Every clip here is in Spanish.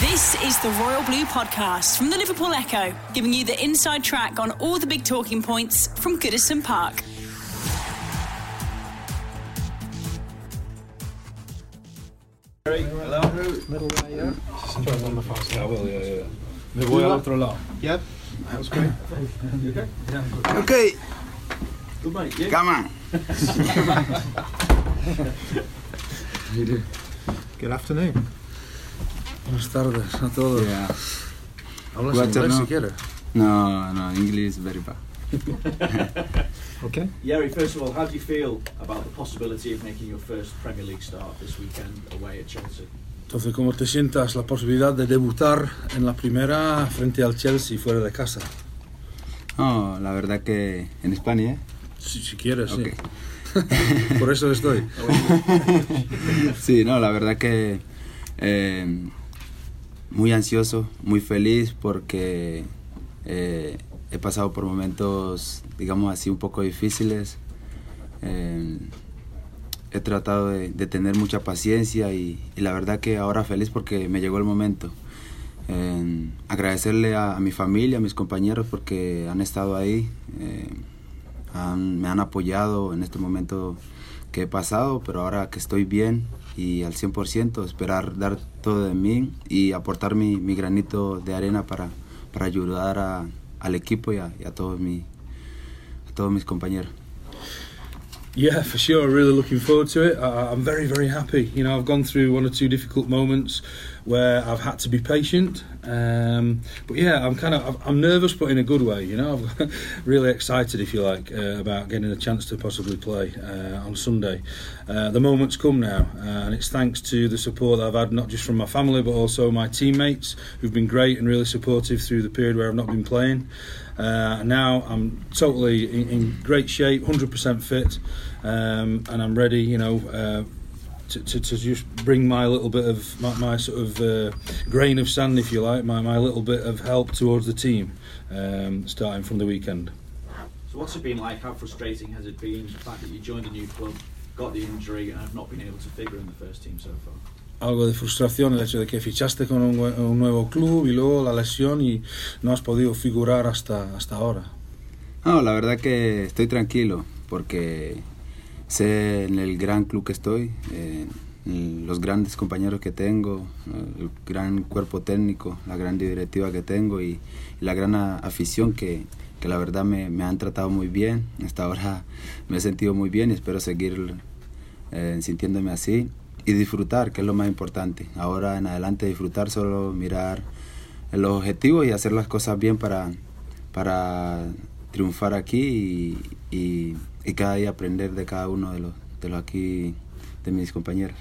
This is the Royal Blue Podcast from the Liverpool Echo, giving you the inside track on all the big talking points from Goodison Park. Hello. Middle way, yeah. I will, yeah, yeah. Me voy al otro lado. Yep. That was great. You okay? Yeah, I'm good. Okay, Good mate, yeah. come on. Good afternoon. Buenas tardes a todos. Yeah. Hablas Good inglés si quieres. No, no, English is very bad. Okay. Yeri, first of all, how do you feel about the possibility of making your first Premier League start this weekend away at Chelsea? Entonces, ¿cómo te sientas la posibilidad de debutar en la primera frente al Chelsea fuera de casa? No, la verdad que en España, ¿eh? Si, si quieres, Ok. sí. Por eso estoy. Sí, no, la verdad que eh, muy ansioso, muy feliz porque eh, he pasado por momentos, digamos así, un poco difíciles. Eh, he tratado de, tener mucha paciencia y, la verdad que ahora feliz porque me llegó el momento. Eh, agradecerle a, mi familia, a mis compañeros porque han estado ahí, me han apoyado en este momento que he pasado, pero ahora que estoy bien y al 100%, esperar dar todo de mí y aportar mi, mi granito de arena para, para ayudar a- al equipo y a, y a todos, mi, a todos mis compañeros. Yeah, for sure. Really looking forward to it. I'm very, very happy. You know, I've gone through one or two difficult moments where I've had to be patient. Um, but yeah, I'm kind of I'm nervous, but in a good way. You know, I'm really excited, if you like, uh, about getting a chance to possibly play uh, on Sunday. Uh, the moment's come now, uh, and it's thanks to the support that I've had, not just from my family, but also my teammates, who've been great and really supportive through the period where I've not been playing. Uh, now I'm totally in, in great shape, 100% fit, um, and I'm ready. You know. To, to, to just bring my little bit of my, my sort of uh, grain of sand, if you like, my, my little bit of help towards the team, um, starting from the weekend. So what's it been like? How frustrating has it been? The fact that you joined a new club, got the injury, and have not been able to figure in the first team so far. Algo de frustración el hecho de que fichaste con un, un nuevo club y luego la lesión y no has podido figurar hasta, hasta ahora. No, la verdad que estoy tranquilo porque sé en el gran club que estoy, eh, los grandes compañeros que tengo, el gran cuerpo técnico, la gran directiva que tengo y, la gran afición que, que la verdad me, me han tratado muy bien. Hasta ahora me he sentido muy bien y espero seguir eh, sintiéndome así y disfrutar, que es lo más importante. Ahora en adelante disfrutar, solo mirar los objetivos y hacer las cosas bien para, para triunfar aquí y- y cada día aprender de cada uno de los, de los aquí, de mis compañeros.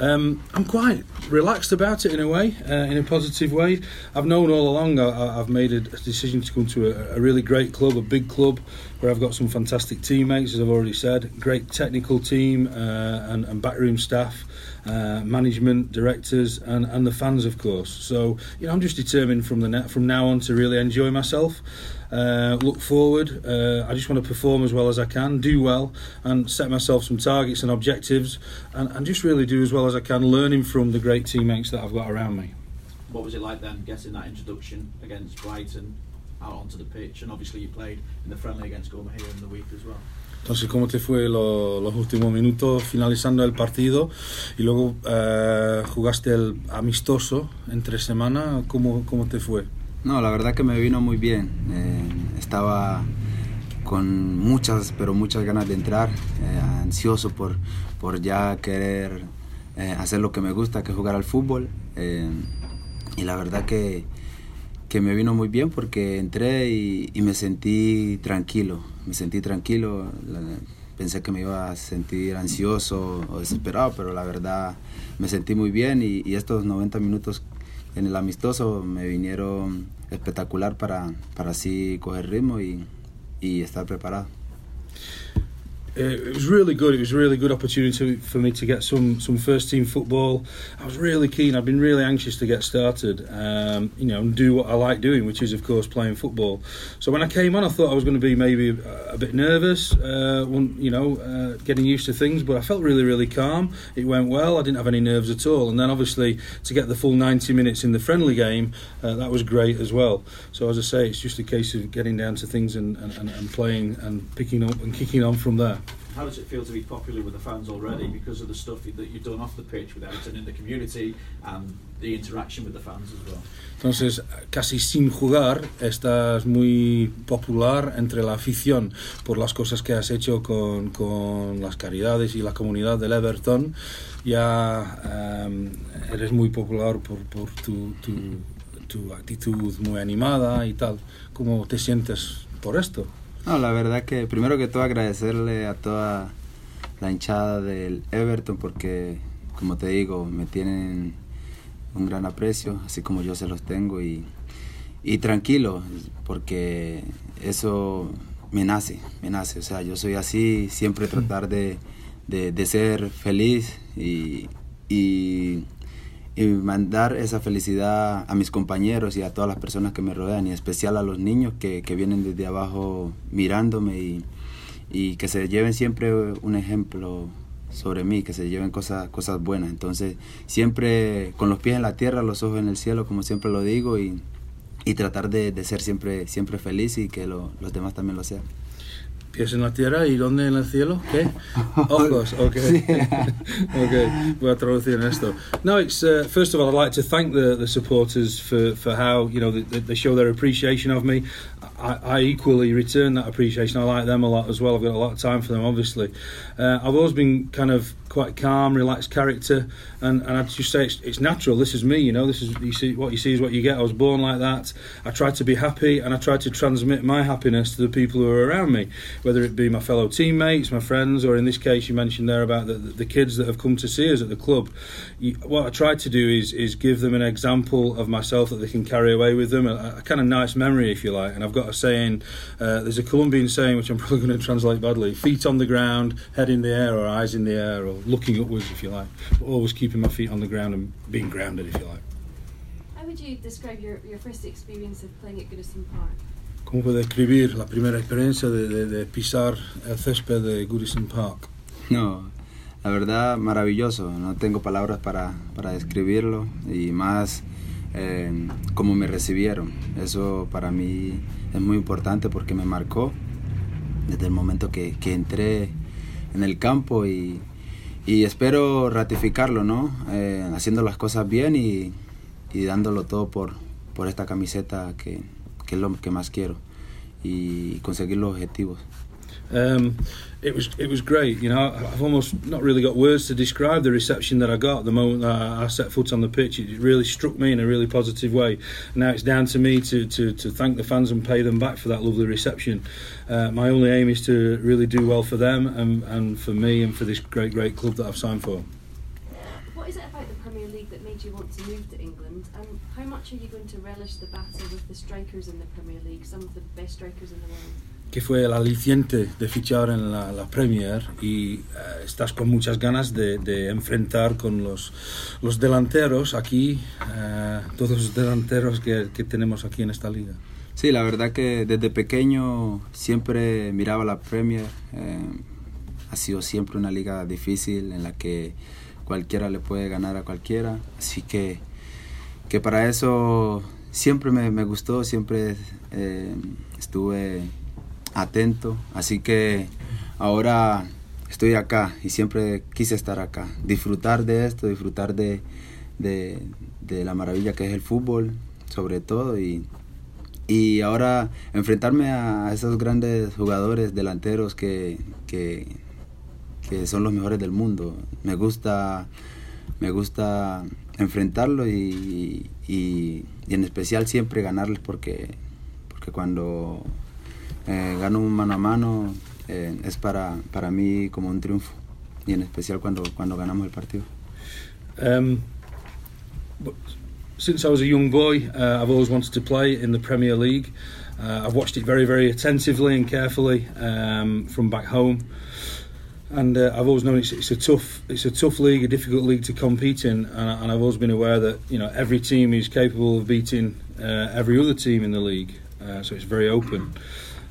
Um, I'm quite relaxed about it in a way, uh, in a positive way. I've known all along I- I've made a decision to come to a, a really great club, a big club, where I've got some fantastic teammates, as I've already said, great technical team uh, and, and backroom staff, uh, management, directors, and, and the fans, of course. So you know, I'm just determined from the net from now on to really enjoy myself. Uh, look forward. Uh, I just want to perform as well as I can, do well, and set myself some targets and objectives, and, and just really do as well as I can, learning from the great teammates that I've got around me. What was it like then, getting that introduction against Brighton out onto the pitch? And obviously you played in the friendly against Gorma here in the week as well. Entonces, ¿cómo te fue lo- los últimos minutos finalizando el partido? Y luego eh, jugaste el amistoso entre semana. ¿Cómo, ¿Cómo te fue? No, la verdad que me vino muy bien. Eh, estaba con muchas, pero muchas ganas de entrar, eh, ansioso por, por ya querer eh, hacer lo que me gusta, que es jugar al fútbol. Y la verdad que, que me vino muy bien porque entré y, me sentí tranquilo, me sentí tranquilo. Pensé que me iba a sentir ansioso o desesperado, pero la verdad me sentí muy bien y estos 90 minutos en el amistoso me vinieron espectacular para, para así coger ritmo y, y estar preparado. It was really good. It was a really good opportunity for me to get some some first team football. I was really keen. I've been really anxious to get started, um, you know, and do what I like doing, which is of course playing football. So when I came on, I thought I was going to be maybe a, a bit nervous, uh, you know, uh, getting used to things. But I felt really, really calm. It went well. I didn't have any nerves at all. And then obviously to get the full 90 minutes in the friendly game, uh, that was great as well. So as I say, it's just a case of getting down to things and, and, and playing and picking up and kicking on from there. How does it feel to be popular with the fans already because of the stuff that you've done off the pitch with Everton in the community and the interaction with the fans as well? Entonces, casi sin jugar, estás muy popular entre la afición por las cosas que has hecho con, con las caridades y la comunidad del Everton. Ya um, eres muy popular por, por tu, tu, tu actitud muy animada y tal. ¿Cómo te sientes por esto? No, la verdad que primero que todo agradecerle a toda la hinchada del Everton porque, como te digo, me tienen un gran aprecio, así como yo se los tengo y, y tranquilo, porque eso me nace, me nace, o sea, yo soy así, siempre tratar de, de, ser feliz y y mandar esa felicidad a mis compañeros y a todas las personas que me rodean, y en especial a los niños que, que vienen desde abajo mirándome y, y, que se lleven siempre un ejemplo sobre mí, que se lleven cosas, cosas buenas. Entonces, siempre con los pies en la tierra, los ojos en el cielo, como siempre lo digo, y, y tratar de, de, ser siempre, siempre feliz y que lo, los demás también lo sean. Pies en la tierra y dónde en el cielo? ¿Qué? Ojos, ok. ok, voy a traducir esto. No, it's, uh, first of all, I'd like to thank the, the supporters for, for how, you know, they, they show their appreciation of me. I, I equally return that appreciation. I like them a lot as well. I've got a lot of time for them, obviously. Uh, I've always been kind of quite calm, relaxed character, and, and I'd just say it's, it's natural. This is me, you know. This is you see what you see is what you get. I was born like that. I try to be happy, and I try to transmit my happiness to the people who are around me, whether it be my fellow teammates, my friends, or in this case you mentioned there about the, the kids that have come to see us at the club. You, what I try to do is is give them an example of myself that they can carry away with them, a, a kind of nice memory, if you like. And I've got a saying. Uh, there's a Colombian saying which I'm probably going to translate badly: feet on the ground, head in the air, or eyes in the air, or looking upwards, if you like, but always keeping my feet on the ground and being grounded, if you like. How would you describe your, your first experience of playing at Goodison Park? ¿Cómo puede describir la primera experiencia de, de, de pisar el césped de Goodison Park? No, la verdad maravilloso, no tengo palabras para, para describirlo y más eh, cómo me recibieron. Eso para mí es muy importante porque me marcó desde el momento que, que entré en el campo y, y espero ratificarlo, ¿no? Eh, haciendo las cosas bien y, y dándolo todo por, por esta camiseta que, que es lo que más quiero y conseguir los objetivos. Um, it was it was great. You know, I've almost not really got words to describe the reception that I got the moment that I set foot on the pitch. It really struck me in a really positive way. Now it's down to me to, to, to thank the fans and pay them back for that lovely reception. Uh, my only aim is to really do well for them and, and for me and for this great great club that I've signed for. That made you want to move to England? And how much are you going to relish the battle with the strikers in the Premier League, some of the best strikers in the world? que fue el aliciente de fichar en la, la Premier y uh, estás con muchas ganas de, de enfrentar con los, los delanteros aquí, uh, todos los delanteros que, que, tenemos aquí en esta liga. Sí, la verdad que desde pequeño siempre miraba la Premier. Eh, ha sido siempre una liga difícil en la que cualquiera le puede ganar a cualquiera. Así que, que para eso siempre me, me gustó, siempre eh, estuve atento. Así que ahora estoy acá y siempre quise estar acá. Disfrutar de esto, disfrutar de, de, de la maravilla que es el fútbol, sobre todo. Y, y ahora enfrentarme a esos grandes jugadores delanteros que, que, que son los mejores del mundo. Me gusta, me gusta enfrentarlo y, y, en especial siempre ganarles porque, porque cuando eh, gano mano a mano, eh, es para, para mí como un triunfo y en especial cuando, cuando ganamos el partido. Um, since I was a young boy, uh, I've always wanted to play in the Premier League. Uh, I've watched it very, very attentively and carefully um, from back home, and uh, I've always known it's, it's a tough, it's a tough league, a difficult league to compete in, and, and I've always been aware that you know every team is capable of beating uh, every other team in the league, uh, so it's very open.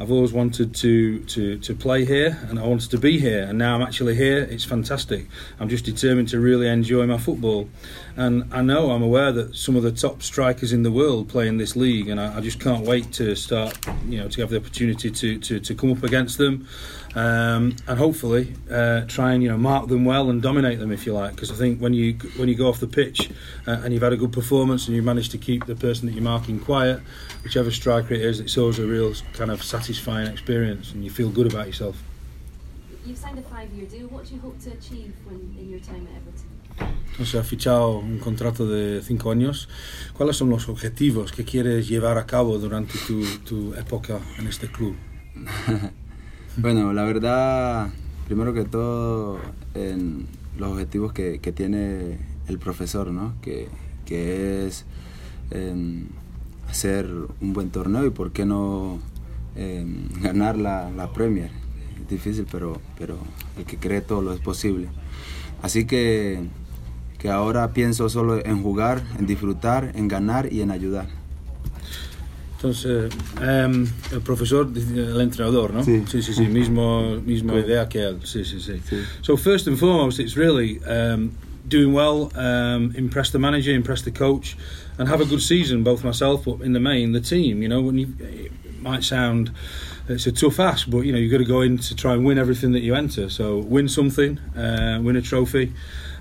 I've always wanted to, to, to play here and I wanted to be here. And now I'm actually here. It's fantastic. I'm just determined to really enjoy my football. And I know I'm aware that some of the top strikers in the world play in this league and I, I just can't wait to start you know to have the opportunity to, to, to come up against them um, and hopefully uh, try and you know mark them well and dominate them if you like because I think when you when you go off the pitch uh, and you've had a good performance and you manage to keep the person that you're marking quiet whichever striker it is it's always a real kind of satisfying experience and you feel good about yourself You've signed a five-year deal. What do you hope to achieve when in your time at Everton? Entonces ha fichado un contrato de cinco años. ¿Cuáles son los objetivos que quieres llevar a cabo durante tu, tu época en este club? Bueno, la verdad, primero que todo, en los objetivos que, tiene el profesor, ¿no? Que, que es em, hacer un buen torneo y por qué no em, ganar la, la Premier. Es difícil, pero, pero el que cree todo lo es posible. Así que, que ahora pienso solo en jugar, en disfrutar, en ganar y en ayudar. Entonces, em, el profesor, el entrenador, ¿no? Sí. sí, sí, sí, mismo, misma Cool. idea que él. Sí, sí, sí. Sí. So first and foremost, it's really um, doing well, um, impress the manager, impress the coach, and have a good season. Both myself, but in the main, the team. You know, when you, it might sound it's a tough ask, but you know you've got to go in to try and win everything that you enter. So win something, uh, win a trophy.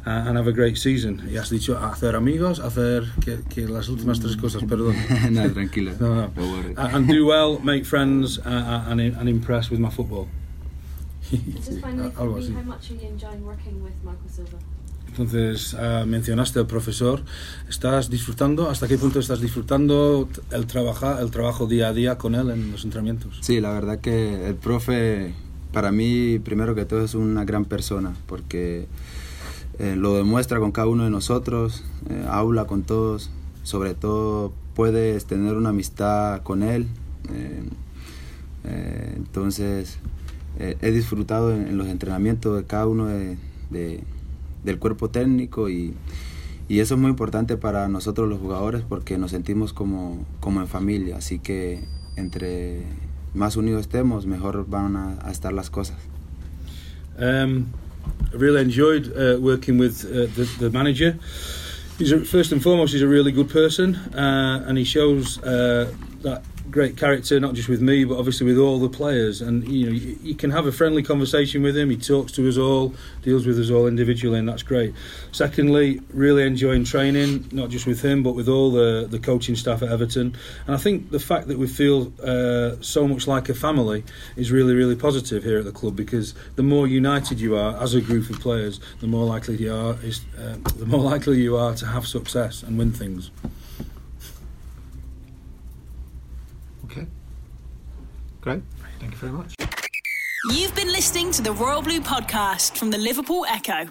Uh, and have a great season. Y has dicho hacer amigos, hacer que, que las últimas tres cosas, perdón. no, tranquilo. No, no. Don't worry. Uh, and do well, make friends, uh, uh, and, and impress with my football. Just finally, for Algo me, así. how much are you enjoying working with Marco Silva? Entonces, ah, mencionaste al profesor. ¿Estás disfrutando? ¿Hasta qué punto estás disfrutando el, trabaja, el trabajo día a día con él en los entrenamientos? Sí, la verdad que el profe, para mí, primero que todo, es una gran persona, porque eh, lo demuestra con cada uno de nosotros, eh, habla con todos, sobre todo puedes tener una amistad con él. eh, entonces, he disfrutado en, los entrenamientos de cada uno de- de- del cuerpo técnico y, y eso es muy importante para nosotros los jugadores porque nos sentimos como, como en familia, así que entre más unidos estemos, mejor van a, estar las cosas. Um, I really enjoyed uh, working with uh, the, the manager. He's a, first and foremost, he's a really good person, uh, and he shows uh, that great character not just with me, but obviously with all the players. And you know, you, you can have a friendly conversation with him. He talks to us all, deals with us all individually, and that's great. Secondly, really enjoying training, not just with him, but with all the the coaching staff at Everton. And I think the fact that we feel uh, so much like a family is really, really positive here at the club because the more united you are as a group of players, the more likely you are is uh, the more likely you are to have success and win things. Okay. Great. Thank you very much. You've been listening to the Royal Blue podcast from the Liverpool Echo.